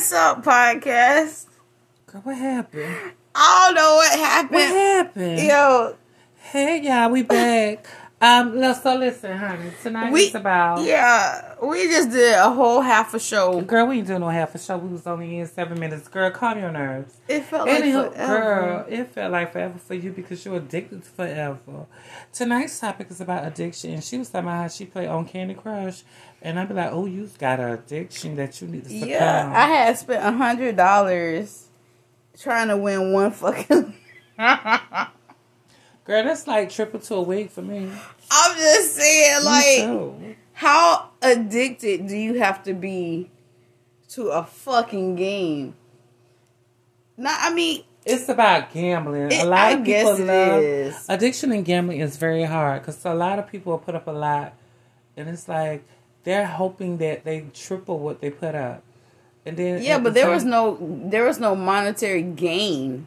What's up, podcast? What happened? I don't know what happened. What happened? Yo, Hey, y'all, we back. Um, no, so listen, honey. Tonight we is about. yeah, we just did a whole half a show. Girl, we ain't doing no half a show. We was only in seven minutes. Girl, calm your nerves. It felt like forever. girl, it felt like forever for you because you're addicted to forever. Tonight's topic is about addiction. She was talking about how she played on Candy Crush, and I'd be like, "Oh, you've got an addiction that you need to succumb." Yeah, I had spent a hundred dollars trying to win one fucking. Girl, that's like triple to a week for me. I'm just saying, like, how addicted do you have to be to a fucking game? Not, I mean, It's about gambling. It- a lot I of people love is. addiction and gambling is very hard because a lot of people put up a lot, and it's like they're hoping that they triple what they put up, and then yeah, but the there was no, there was no monetary gain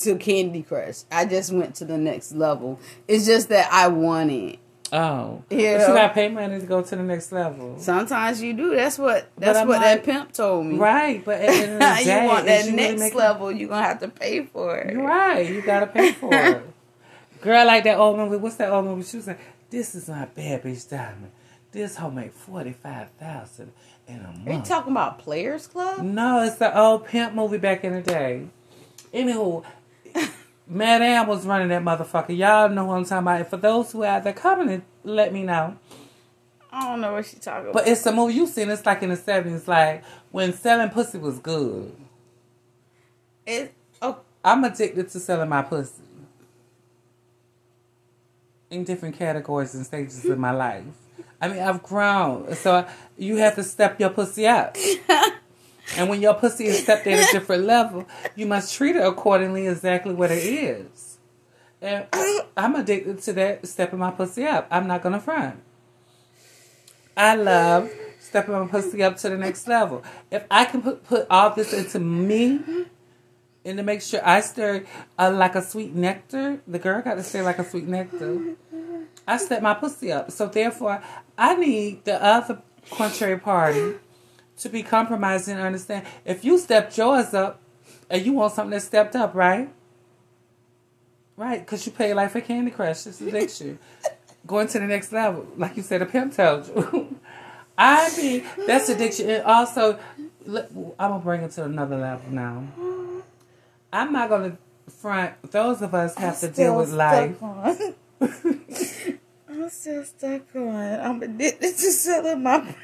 to Candy Crush. I just went to the next level. It's just that I won it. oh Yeah. You got to pay money to go to the next level, Sometimes you do. That's what. That's what like- that pimp told me. right? But at the end of the day, you want that really next making- level, you're gonna have to pay for it. You're right. You gotta pay for it. Girl, like that old movie. What's that old movie? She was like, "This is my bad bitch diamond. This hoe make forty five thousand in a month." Are you talking about Players Club? No, it's the old pimp movie back in the day. Anywho, Madame was running that motherfucker. Y'all know what I'm talking about. And for those who are out there coming, let me know. I don't know what she talking about. But it's a movie you seen. It's like in the seventies, like when selling pussy was good. it. Oh, I'm addicted to selling my pussy in different categories and stages in my life. I mean, I've grown, so you have to step your pussy up. And when your pussy is stepped at a different level, you must treat it accordingly, exactly what it is. And I'm addicted to that, stepping my pussy up. I'm not gonna front. I love stepping my pussy up to the next level. If I can put put all this into me, and to make sure I stir uh, like a sweet nectar, the girl got to stay like a sweet nectar. I step my pussy up, so therefore I need the other contrary party to be compromised and understand. If you stepped yours up, and you want something that stepped up, right? Right, because you pay like for Candy Crush. It's addiction. Going to the next level, like you said, a pimp told you. I mean, that's addiction, and also, look, I'm gonna bring it to another level now. I'm not gonna front. Those of us have to deal with life. I'm still stuck on. I'm addicted to selling my.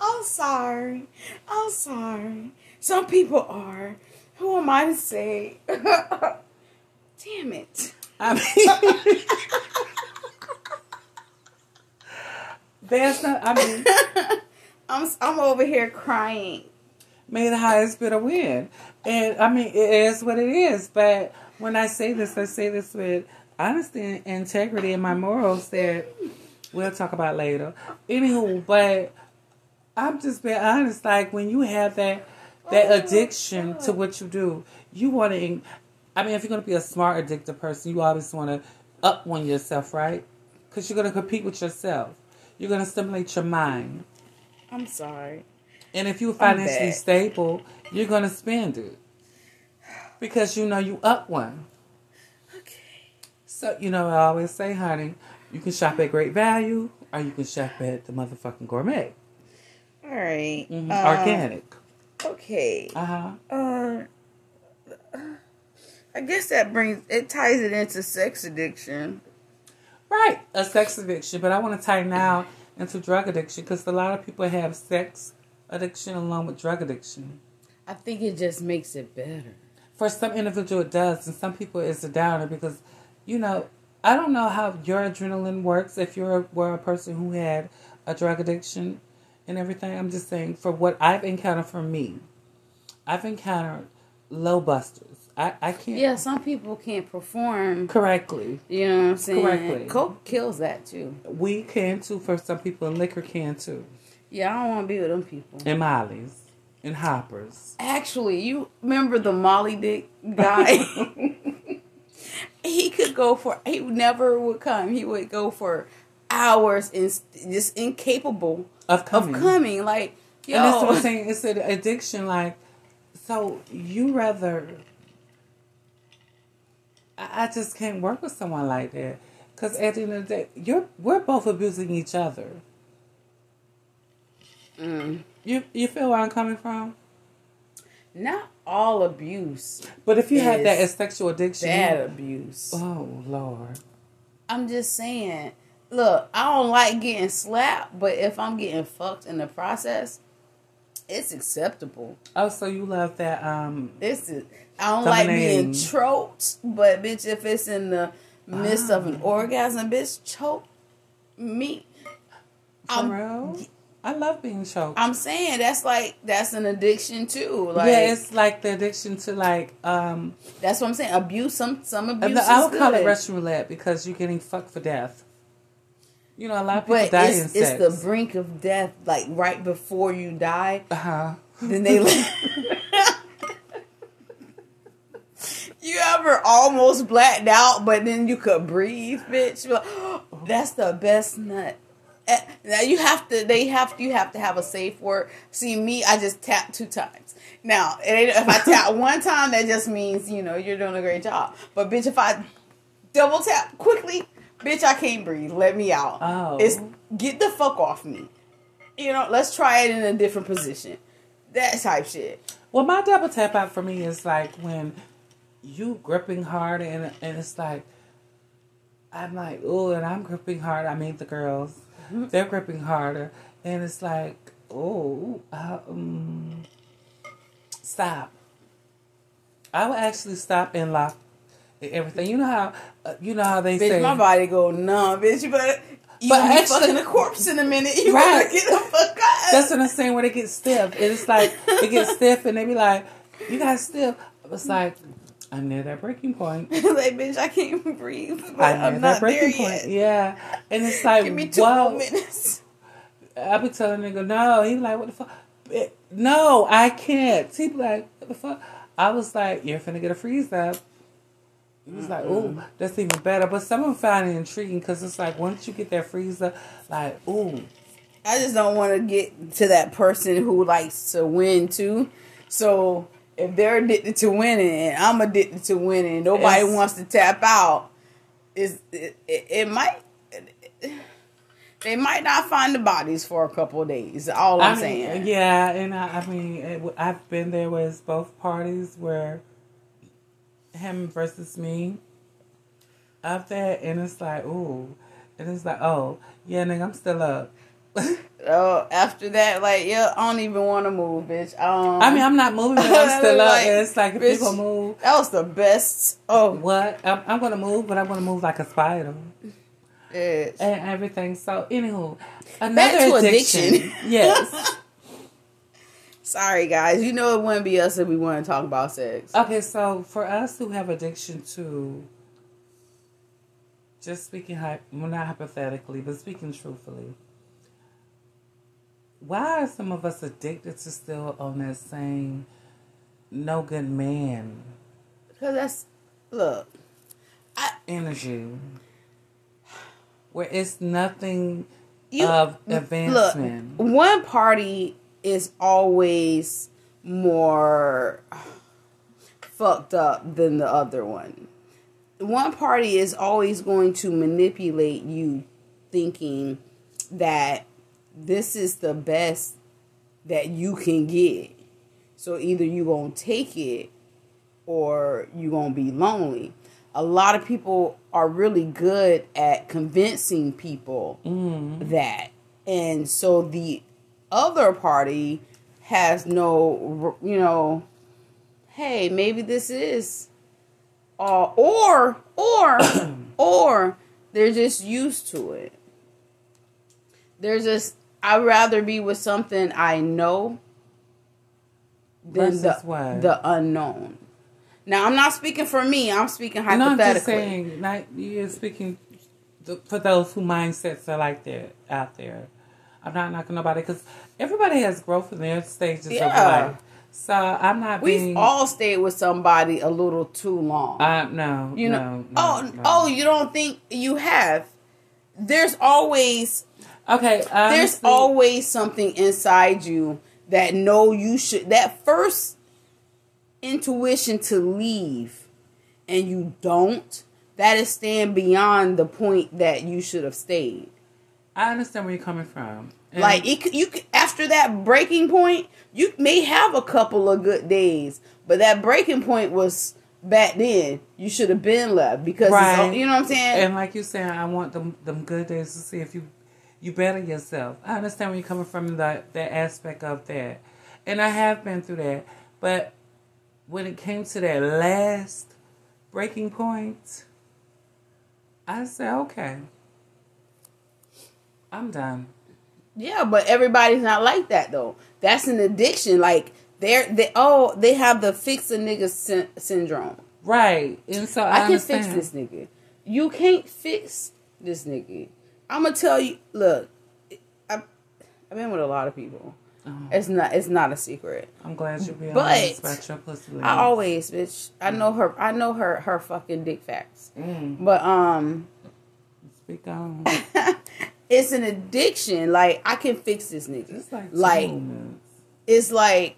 I'm sorry. I'm sorry. Some people are. Who am I to say? Damn it. I mean, there's not. I mean, I'm I'm over here crying. may the highest bidder win, and I mean, it is what it is. But when I say this, I say this with honesty and integrity and my morals that we'll talk about later. Anywho, but I'm just being honest. Like when you have that that oh, addiction to what you do, you want to. I mean, if you're gonna be a smart addicted person, you always want to up one yourself, right? Because you're gonna compete with yourself. You're gonna stimulate your mind, I'm sorry. and if you're financially stable, you're gonna spend it because you know you up one. Okay. So you know, I always say, honey, you can shop at Great Value, or you can shop at the motherfucking Gourmet, All right. Mhm. Uh, organic. Okay. Uh huh. Uh, I guess that brings it ties it into sex addiction. Right, a sex addiction, but I want to tie now into drug addiction because a lot of people have sex addiction along with drug addiction. I think it just makes it better. For some individual, it does, and some people it's a downer because, you know, I don't know how your adrenaline works if you're were a person who had a drug addiction and everything. I'm just saying, for what I've encountered for me, I've encountered low busters. I, I can't Yeah, some people can't perform. correctly. You know what I'm saying? Correctly. Coke kills that too. We can too for some people, and liquor can too, Yeah, I don't want to be with them people. and Molly's, and Hoppers. Actually, you remember the Molly Dick guy? he could go for. He never would come. He would go for hours and just incapable Of coming. of coming. Like And that's what I'm saying. It's an addiction. Like, so you rather. I, I just can't work with someone like that. Because at the end of the day, you're we're both abusing each other. Mm. You you feel where I'm coming from? Not all abuse, But if you have that as sexual addiction, bad abuse. oh lord, I'm just saying. Look, I don't like getting slapped, but if I'm getting fucked in the process, it's acceptable. oh so you love that? Um, is I don't like being choked, but bitch, if it's in the midst of an Ah. orgasm, bitch, choke me. for I'm, real? I love being choked. I'm saying that's like that's an addiction too. Like yeah, it's like the addiction to like um. that's what I'm saying. Abuse some some abuse. I would call it. Russian roulette because you're getting fucked for death. You know, a lot of people But die it's, in it's the brink of death, like right before you die. uh-huh. Then they like You ever almost blacked out, but then you could breathe, bitch? Like, That's the best nut. Eh, Now you have to. They have. You have to have a safe word. See me, I just tap two times. Now, if I tap one time, that just means you know you're doing a great job. But bitch, if I double tap quickly, bitch, I can't breathe. Let me out. Oh. It's get the fuck off me. You know, let's try it in a different position. That type shit. Well, my double tap out for me is like when you gripping hard and and it's like I'm like, oh, and I'm gripping hard. I mean, the girls, they're gripping harder, and it's like, oh, uh, um, stop. I will actually stop and lock everything. You know how, uh, you know how they Bitch, say, my body go numb, bitch. Better. You But actually- fucking a corpse in a minute. You Right. better get the fuck out. That's what I'm saying. When it gets stiff, and it's like it gets stiff, and they be like, "You got stiff." It's like I'm near that breaking point. like, bitch, I can't even breathe. But I'm I'm, near not that breaking there point. yet. Yeah, and it's like, Give me two more minutes. I be telling nigga, no. He be like, what the fuck? Eh, No, I can't. He be like, what the fuck? I was like, you're finna get a freeze up. He was like, ooh, that's even better. But some of them find it intriguing because it's like once you get that freeze up, like, ooh, I just don't want to get to that person who likes to win too. So if they're addicted to winning and I'm addicted to winning, nobody It's- wants to tap out. Is it, it, it might. They might not find the bodies for a couple of days. All I'm I mean, saying. yeah, and I, I mean, it, I've been there with both parties where him versus me up there, and it's like, ooh, and it's like, oh, yeah, nigga, I'm still up. Oh, after that, like, yeah, I don't even want to move, bitch. Um, I mean, I'm not moving, but I'm still up. Like, and it's like if bitch, people move, that was the best. Oh, what? I'm, I'm gonna move, but I'm gonna move like a spider bitch. and everything. So, anywho, another Back to addiction. addiction. yes. Sorry, guys. You know it wouldn't be us if we to talk about sex. Okay, so for us who have addiction to, just speaking, well, not hypothetically, but speaking truthfully, why are some of us addicted to still on that same no good man Because that's look. energy? Where it's nothing You of look. advancement. One party is always more fucked up than the other one. One party is always going to manipulate you, thinking that this is the best that you can get. So either you gonna take it or you gonna be lonely. A lot of people are really good at convincing people mm. that, and so the other party has no, you know, hey, maybe this is, uh, or or or they're just used to it. They're just I'd rather be with something I know than the what? the unknown. Now I'm not speaking for me. I'm speaking No, I'm just hypothetically. saying, not you're speaking for those who mindsets are like that out there. I'm not knocking nobody because everybody has growth in their stages of life. So I'm not We've being. all stayed with somebody a little too long. uh, no, you know. no, oh, no. oh, you don't think you have? There's always okay. there's always something inside you that know you should that first intuition to leave and you don't that is staying beyond the point that you should have stayed I understand where you're coming from. And like it, you after that breaking point you may have a couple of good days but that breaking point was back then you should have been left because Right. you know what i'm saying And like you saying, I want them them good days to see if you you better yourself. I understand where you're coming from that that aspect of that, and I have been through that. But when it came to that last breaking point, I said, okay, I'm done. Yeah, but everybody's not like that though. That's an addiction. Like they're they oh they have the fix a nigga sy- syndrome. Right, and so I, I, can fix this nigga. You can't fix this nigga. I'm gonna tell you. Look, I I've been with a lot of people. Oh, It's not it's not a secret. I'm glad you be But honest about your pussy. I always bitch. I know her. I know her her fucking dick facts. Mm, But um, speak on. it's an addiction. Like I can fix this nigga. It's like like it's like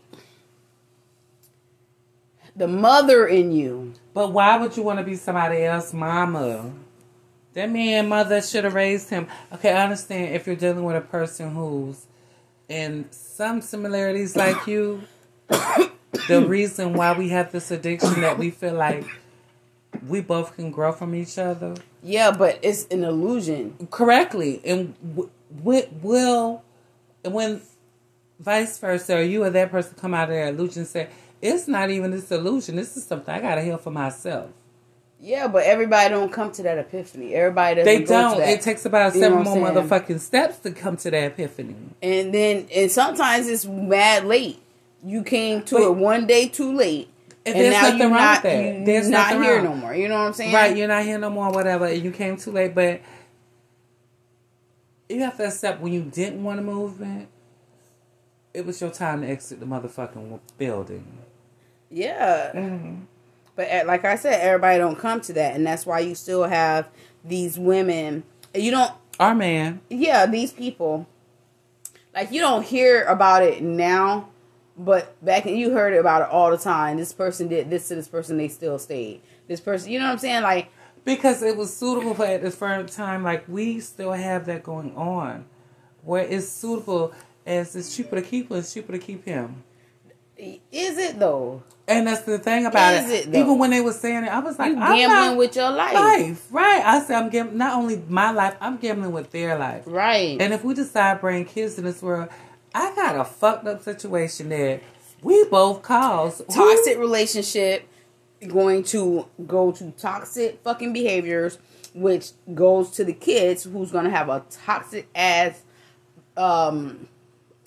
the mother in you. But why would you want to be somebody else's mama? That man mother should have raised him. Okay, I understand if you're dealing with a person who's in some similarities like you. the reason why we have this addiction that we feel like we both can grow from each other Yeah, but it's an illusion. correctly, and w- w- will when vice versa, or you or that person come out of their illusion and say, "It's not even this illusion. This is something I gotta heal for myself." Yeah, but everybody don't come to that epiphany. Everybody doesn't They don't. It takes about You seven more saying? motherfucking steps to come to that epiphany. and then and sometimes it's mad late. You came to But- it one day too late, And and, there's nothing wrong not with that. There's not nothing here wrong. no more. You know what I'm saying? Right, you're not here no more, whatever. and You came too late, but you have to accept when you didn't want a movement, it was your time to exit the motherfucking building. Yeah. Mm-hmm. But uh, like I said, everybody don't come to that, and that's why you still have these women. You don't. Our man, Yeah, these people. Like you don't hear about it now, but back in you heard about it all the time. This person did this to this person, they still stayed. This person, you know what I'm saying? Like because it was suitable for at this first time, like we still have that going on, where it's suitable as it's cheaper to keep him, it's cheaper to keep him. is it though? And that's the thing about Is it. it. Even when they were saying it, I was like, You I'm gambling with your life. life, right? I said I'm gambling not only my life, I'm gambling with their life. Right. And if we decide to bring kids in this world, I got a fucked up situation that we both caused. toxic relationship going to go to toxic fucking behaviors which goes to the kids who's going to have a toxic ass um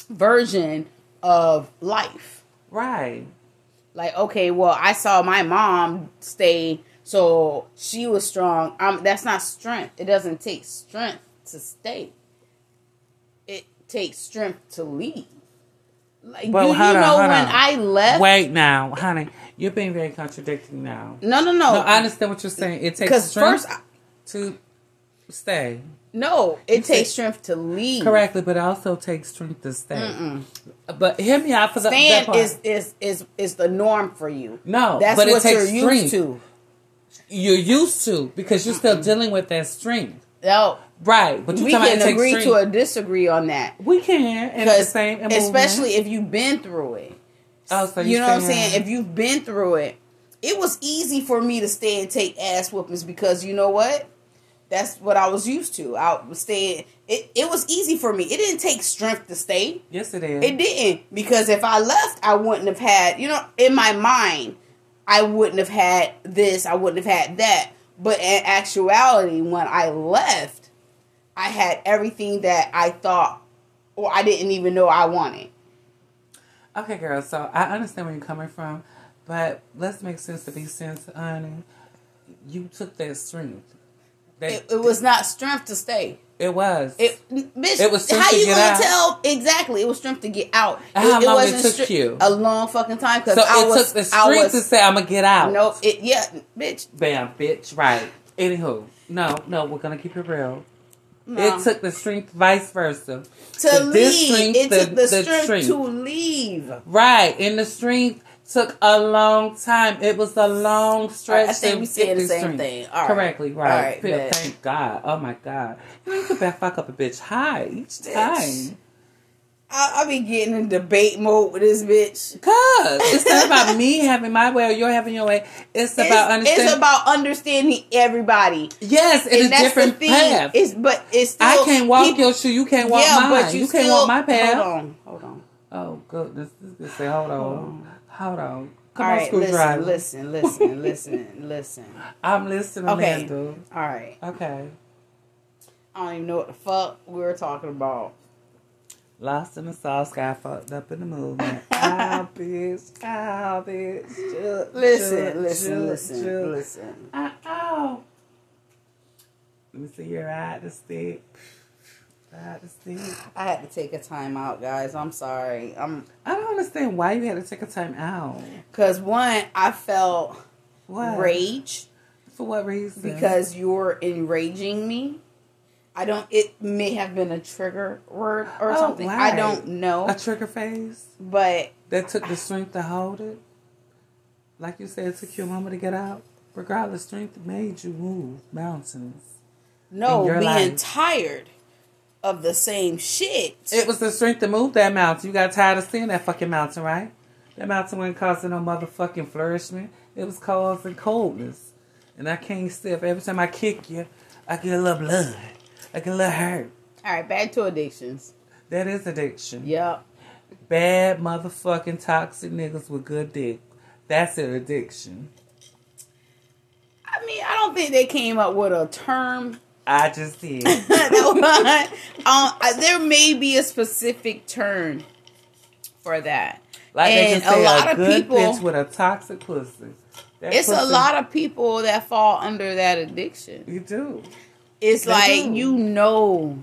version of life. Right. like okay well i saw my mom stay so she was strong. Um that's not strength. It doesn't take strength to stay takes strength to leave like But you, you on, know when on. i left Wait now, honey. You're being very contradicting now. no no No, no I understand what you're saying. It takes strength first to stay. No, it said- takes strength to leave. Correctly, but it also takes strength to stay. But hear me out for the that Staying part. is, is is is the norm for you. No, that's but it what you're takes used strength. to. you're used to because you're still dealing with that strength. No, Right, but we can agree to a disagree on that. We can, and the same, especially if you've been through it. Oh, so you know what I'm saying- saying? If you've been through it, it was easy for me to stay and take ass whoopings because you know what? That's what I was used to. I was staying. It it was easy for me. It didn't take strength to stay. yes, it is. It didn't because if I left, I wouldn't have had. You know, in my mind, I wouldn't have had this. I wouldn't have had that. But in actuality, when I left, I had everything that I thought or I didn't even know I wanted. Okay, girl. So I understand where you're coming from, but let's make sense to be sense, honey. You took that strength. That It, it was not strength to stay. it was. It, bitch, It was strength how to you gonna out. tell exactly? It was strength to get out. And it, how it long it wasn't took str- you? A long fucking time because so I it was. took the strength was, to say, "I'm gonna get out." No, it yeah, bitch. bam, bitch. Right. Anywho, no, no, we're gonna keep it real. No. It took the strength, vice versa. to the leave. It the- took the, the strength, strength. to leave. Right, and the strength took a long time. It was a long stretch. I think we get the same strength. thing. All right. Correctly, right. All right, Feel- Thank God. Oh my God. You could back fuck up a bitch high each time. I, I be getting in debate mode with this bitch. Cause it's not about me having my way or you're having your way. It's about understanding. it's about understanding everybody. yes, it's and a that's different the thing. path. It's but it's still I can't walk people- your shoe. You can't walk yeah, mine. but you, you, can't walk my path. Hold on, hold on. Oh goodness, this is say hold on, hold on. Come All on, right, screwdriver. listen, listen, listen, listen, listen. I'm listening, Okay. Amanda. All right. Okay. I don't even know what the fuck we were talking about. Lost in the sauce, got fucked up in the movement. Ow, bitch. Ow, bitch. Chug, Listen, chug, listen, chug, listen, chug. listen. Ow, ow. Let me see your ride the stick. Stick. I had to take a time out, guys. I'm sorry. I'm I don't understand why you had to take a time out. because one, I felt What? rage For what reason? because you're enraging me. I don't. It may have been a trigger word or Oh, something. I don't know, a trigger phase but that took the strength to hold it. Like you said, it took you a moment to get out. Regardless, strength made you move mountains. no, being life. tired of the same shit. It was the strength to move that mountain. You got tired of seeing that fucking mountain, right? That mountain wasn't causing no motherfucking flourishment. It was causing coldness. And I can't step. Every time I kick you, I get a little blood. I a little hurt. All right, back to addictions. That is addiction. Yep. Bad motherfucking toxic niggas with good dick. That's an addiction. I mean, I don't think they came up with a term. I just did. um, there may be a specific term for that. Like they and a a, lot of good people, bitch with a toxic pussy. That it's a lot of people that fall under that addiction. You do. It's like you know,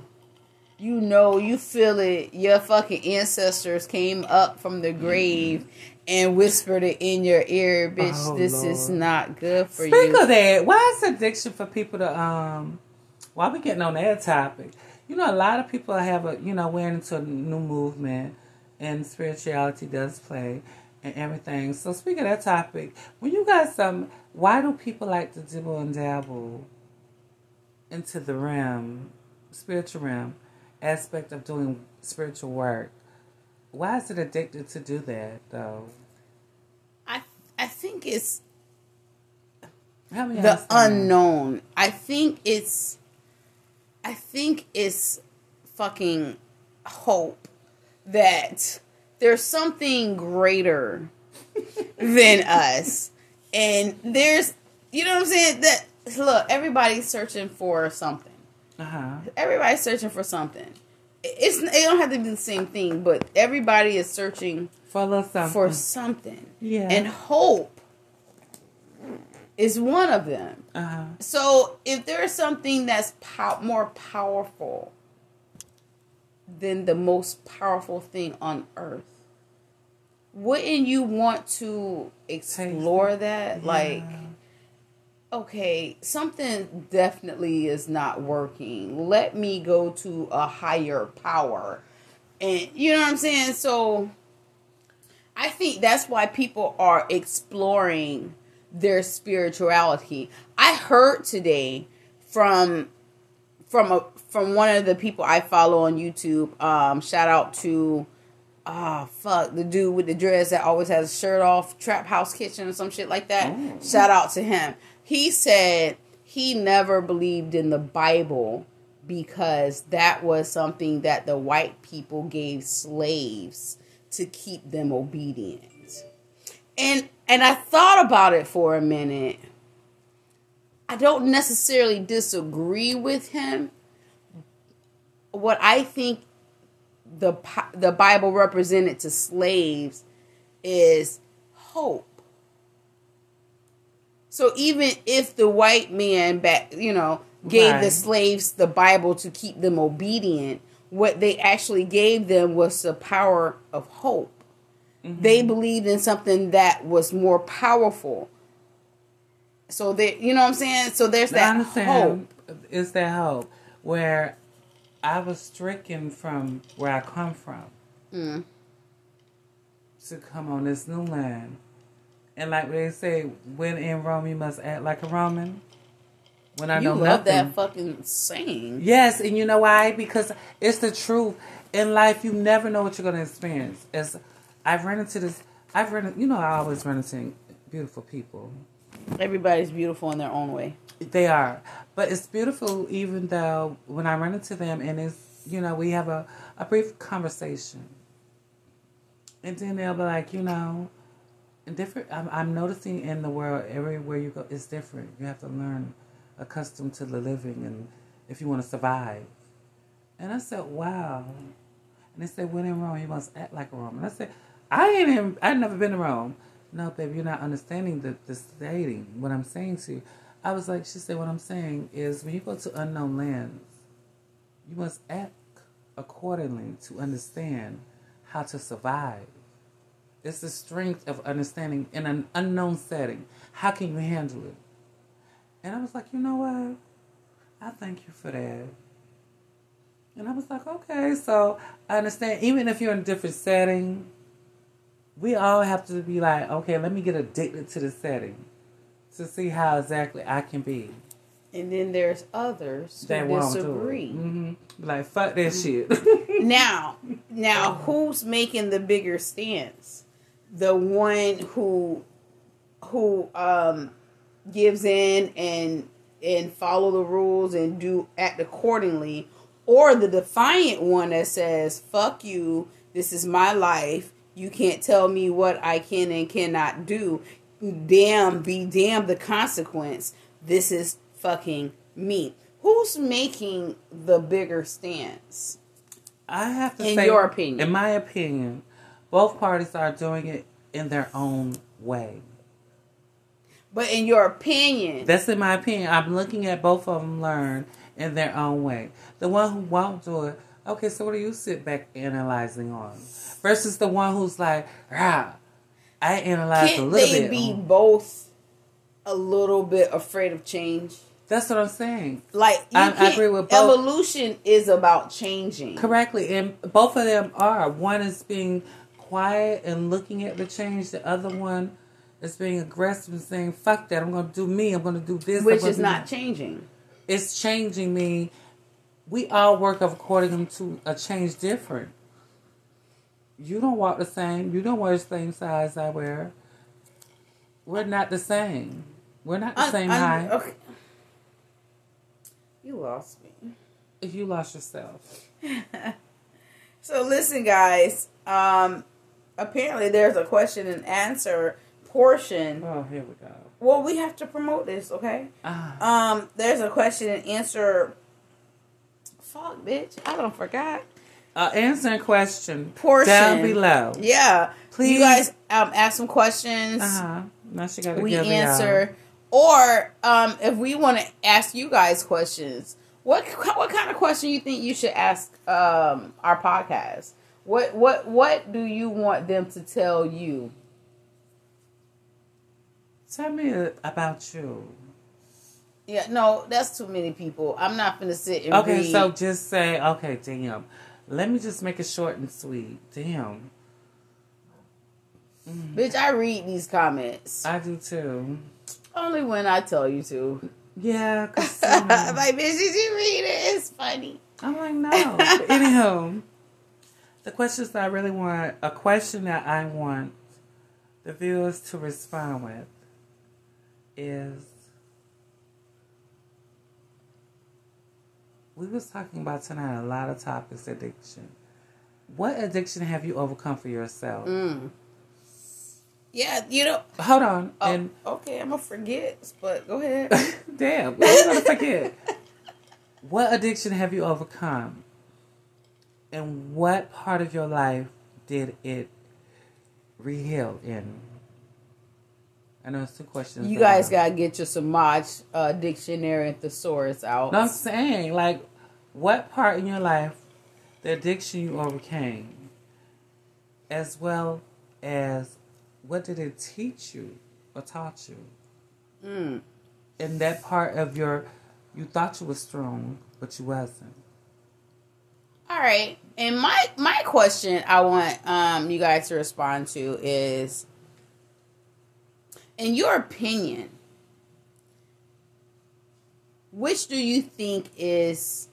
you know, you feel it. Your fucking ancestors came up from the grave and whispered it in your ear, bitch. Oh, this is not good for Speak you. of that, why is addiction for people to um? Why we getting on that topic? You know, a lot of people have a you know we're into a new movement, and spirituality does play and everything. So speaking of that topic. When you got some, why do people like to dibble and dabble into the realm, spiritual realm aspect of doing spiritual work? Why is it addicted to do that though? I I think it's the unknown. I think it's I think it's fucking hope that there's something greater than us. And there's you know what I'm saying? That look, everybody's searching for something. Uh huh. Everybody's searching for something. It's it don't have to be the same thing, but everybody is searching For something. for something. Yeah. And hope is one of them. uh huh. So if there's something that's pow- more powerful than the most powerful thing on earth, wouldn't you want to explore that? Like, okay, something definitely is not working. Let me go to a higher power. And you know what I'm saying? So I think that's why people are exploring their spirituality. I heard today from from a from one of the people I follow on YouTube. Um, shout out to ah fuck the dude with the dress that always has a shirt off, Trap House Kitchen or some shit like that. Oh. Shout out to him. He said he never believed in the Bible because that was something that the white people gave slaves to keep them obedient. And and I thought about it for a minute. I don't necessarily disagree with him. What I think the the Bible represented to slaves is hope. So even if the white man back, you know, gave the slaves the Bible to keep them obedient, what they actually gave them was the power of hope. They believed in something that was more powerful. So they, you know what I'm saying? So there's that hope. It's that hope where I was stricken from where I come from Mm. to come on this new land. And like they say, when in Rome, you must act like a Roman. When I You know love nothing. that fucking saying. Yes, and you know why? Because it's the truth. In life, you never know what you're going to experience. As I've run into this, I've run, you know, I always run into beautiful people. Everybody's beautiful in their own way. They are, but it's beautiful even though when I run into them and it's, you know, we have a, a brief conversation, and then they'll be like, you know, different. I'm, I'm noticing in the world everywhere you go, it's different. You have to learn, accustomed to the living, and if you want to survive. And I said, wow. And they said, when in Rome, you must act like a Roman. I said, I ain't in, I've never been to Rome. No, babe, you're not understanding the, the stating, what I'm saying to you. I was like, she said, what I'm saying is when you go to unknown lands, you must act accordingly to understand how to survive. It's the strength of understanding in an unknown setting. How can you handle it? And I was like, you know what? I thank you for that. And I was like, okay, so I understand. Even if you're in a different setting, we all have to be like, okay, let me get addicted to the setting to see how exactly I can be. And then there's others That who won't do it. disagree. hmm Like, fuck that shit. Now, now, who's making the bigger stance? The one who, who um, gives in and and follow the rules and do act accordingly, or the defiant one that says "fuck you," this is my life. You can't tell me what I can and cannot do. Damn, be damn the consequence. This is fucking me. Who's making the bigger stance? I have to In say, your opinion. in my opinion, both parties are doing it in their own way. But in your opinion, That's in my opinion. I'm looking at both of them learn in their own way. The one who won't do it, okay, so what do you sit back analyzing on? Versus the one who's like, ah, I analyze a can't little they bit. be on- both a little bit afraid of change? That's what I'm saying. Like I- I agree with both. Evolution is about changing. Correctly, and both of them are. One is being quiet and looking at the change. The other one is being aggressive and saying, "Fuck that! I'm going to do me. I'm going to do this." Which is not that." changing. It's changing me. We all work according to a change different. You don't walk the same. You don't wear the same size I wear. We're not the same. We're not the Un- same un- height. okay. You lost me. If you lost yourself, So listen, guys. Um, apparently there's a question and answer portion. oh, here we go. Well, we have to promote this, okay? Ah, Um, there's a question and answer. Fuck, bitch! I don't forgot. uh, answering question Portion. down below. Yeah, Please. You guys um, ask some questions. Uh huh. Now she got to we answer, or um, if we want to ask you guys questions, what what kind of question you think you should ask um, our podcast? What what what do you want them to tell you? Tell me about you. Yeah, no, that's too many people. I'm not gonna sit and Okay, read. so just say, okay, damn. Let me just make it short and sweet. Damn. bitch, I read these comments I do too. only when I tell you to. Yeah, cause I'm um, like, bitch, did you read it? It's funny. I'm like, no. But anyhow, the questions that I really want, a question that I want the viewers to respond with is we was talking about tonight a lot of topics addiction. What addiction have you overcome for yourself? Mm. Yeah, you know. Hold on. Oh, And okay, I'm gonna forget, but go ahead. damn, what was I gonna forget? What addiction have you overcome? And what part of your life did it reheal in? I know it's two questions. You guys gotta get your Samaj uh, dictionary and thesaurus out. No, I'm saying, like, what part in your life, the addiction you overcame, as well as what did it teach you or taught you? Mm. In that part of your, you thought you were strong, but you wasn't. All right. And my my question I want um you guys to respond to is in your opinion which do you think is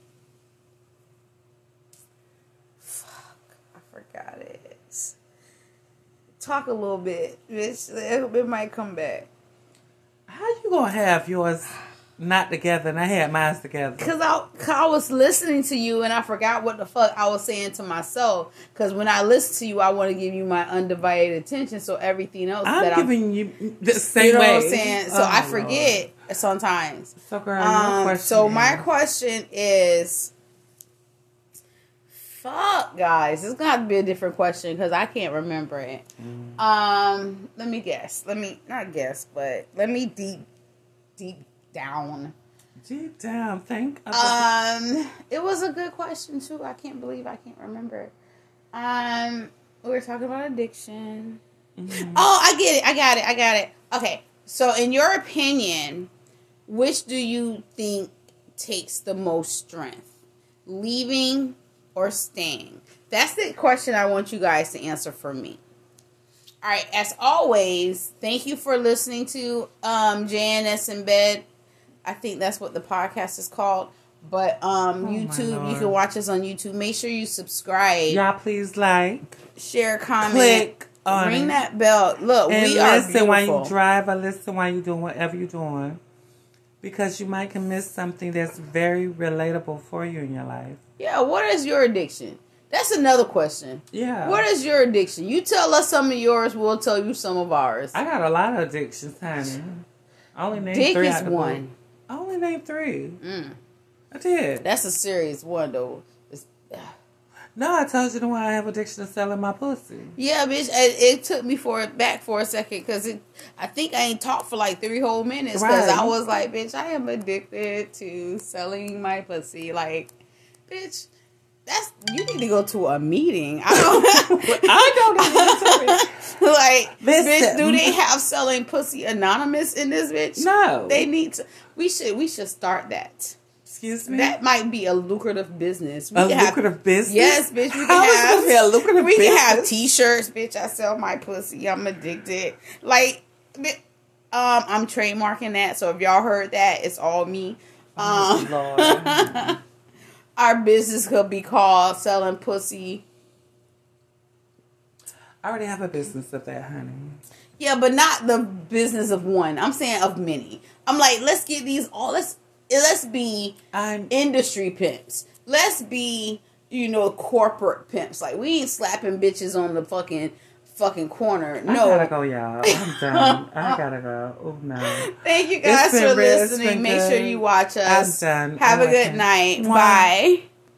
fuck I forgot it. Talk a little bit. It might come back. How you gonna have yours not together and I had mine together? Cause I, cause I was listening to you and I forgot what the fuck I was saying to myself. Cause when I listen to you, I want to give you my undivided attention. So everything else that I'm that giving I'm, you the same you know way. what I'm saying. So Oh, I Lord. forget sometimes. So girl, Um, so my question is, fuck, guys, it's gonna have to be a different question because I can't remember it. Mm. Um, let me guess. Let me not guess, but let me deep, deep down. deep down, think. Of Um, it was a good question too. I can't believe I can't remember. Um, we were talking about addiction. Mhm. Oh, I get it. I got it. I got it. Okay. So, in your opinion, which do you think takes the most strength? Leaving or staying? That's the question I want you guys to answer for me. All right. As always, thank you for listening to um, JNS in Bed. I think that's what the podcast is called. But um, Oh, YouTube, you can watch us on YouTube. Make sure you subscribe, Y'all please like, share, comment, click on ring it. that bell. Look, and we are listen while you drive or listen while you're doing whatever you're doing. Because you might can miss something that's very relatable for you in your life. Yeah, what is your addiction? That's another question. Yeah. What is your addiction? You tell us some of yours, we'll tell you some of ours. I got a lot of addictions, honey. I only named Dick three is one. blue. I only named three. Mm, I did. that's a serious one, though. It's- no, I told you the one I have addiction to selling my pussy. yeah, bitch. It, it took me for back for a second because it. I think I ain't talked for like three whole minutes because Right. I was like, bitch, I am addicted to selling my pussy. Like, bitch, that's you need to go to a meeting. I don't. I don't like, Listen. bitch, do they have selling pussy anonymous in this bitch? No. They need to. We should. We should start that. Excuse me? That might be a lucrative business. We a can have- lucrative business? Yes, bitch. We How can have. be a lucrative we can have? T-shirts, bitch. I sell my pussy. I'm addicted. Like, um, I'm trademarking that. So if y'all heard that, it's all me. Um, Oh, Lord. our business could be called selling pussy. I already have a business of that, honey. Yeah, but not the business of one. I'm saying of many. I'm like, let's get these all. Let's let's be I'm industry pimps. Let's be, you know, corporate pimps. Like we ain't slapping bitches on the fucking fucking corner. No. I gotta go, y'all. I'm done. I gotta go. Oh no. Thank you guys for real. Listening. Make sure you watch us. I'm done. Have Oh, a good night. Mwah. Bye.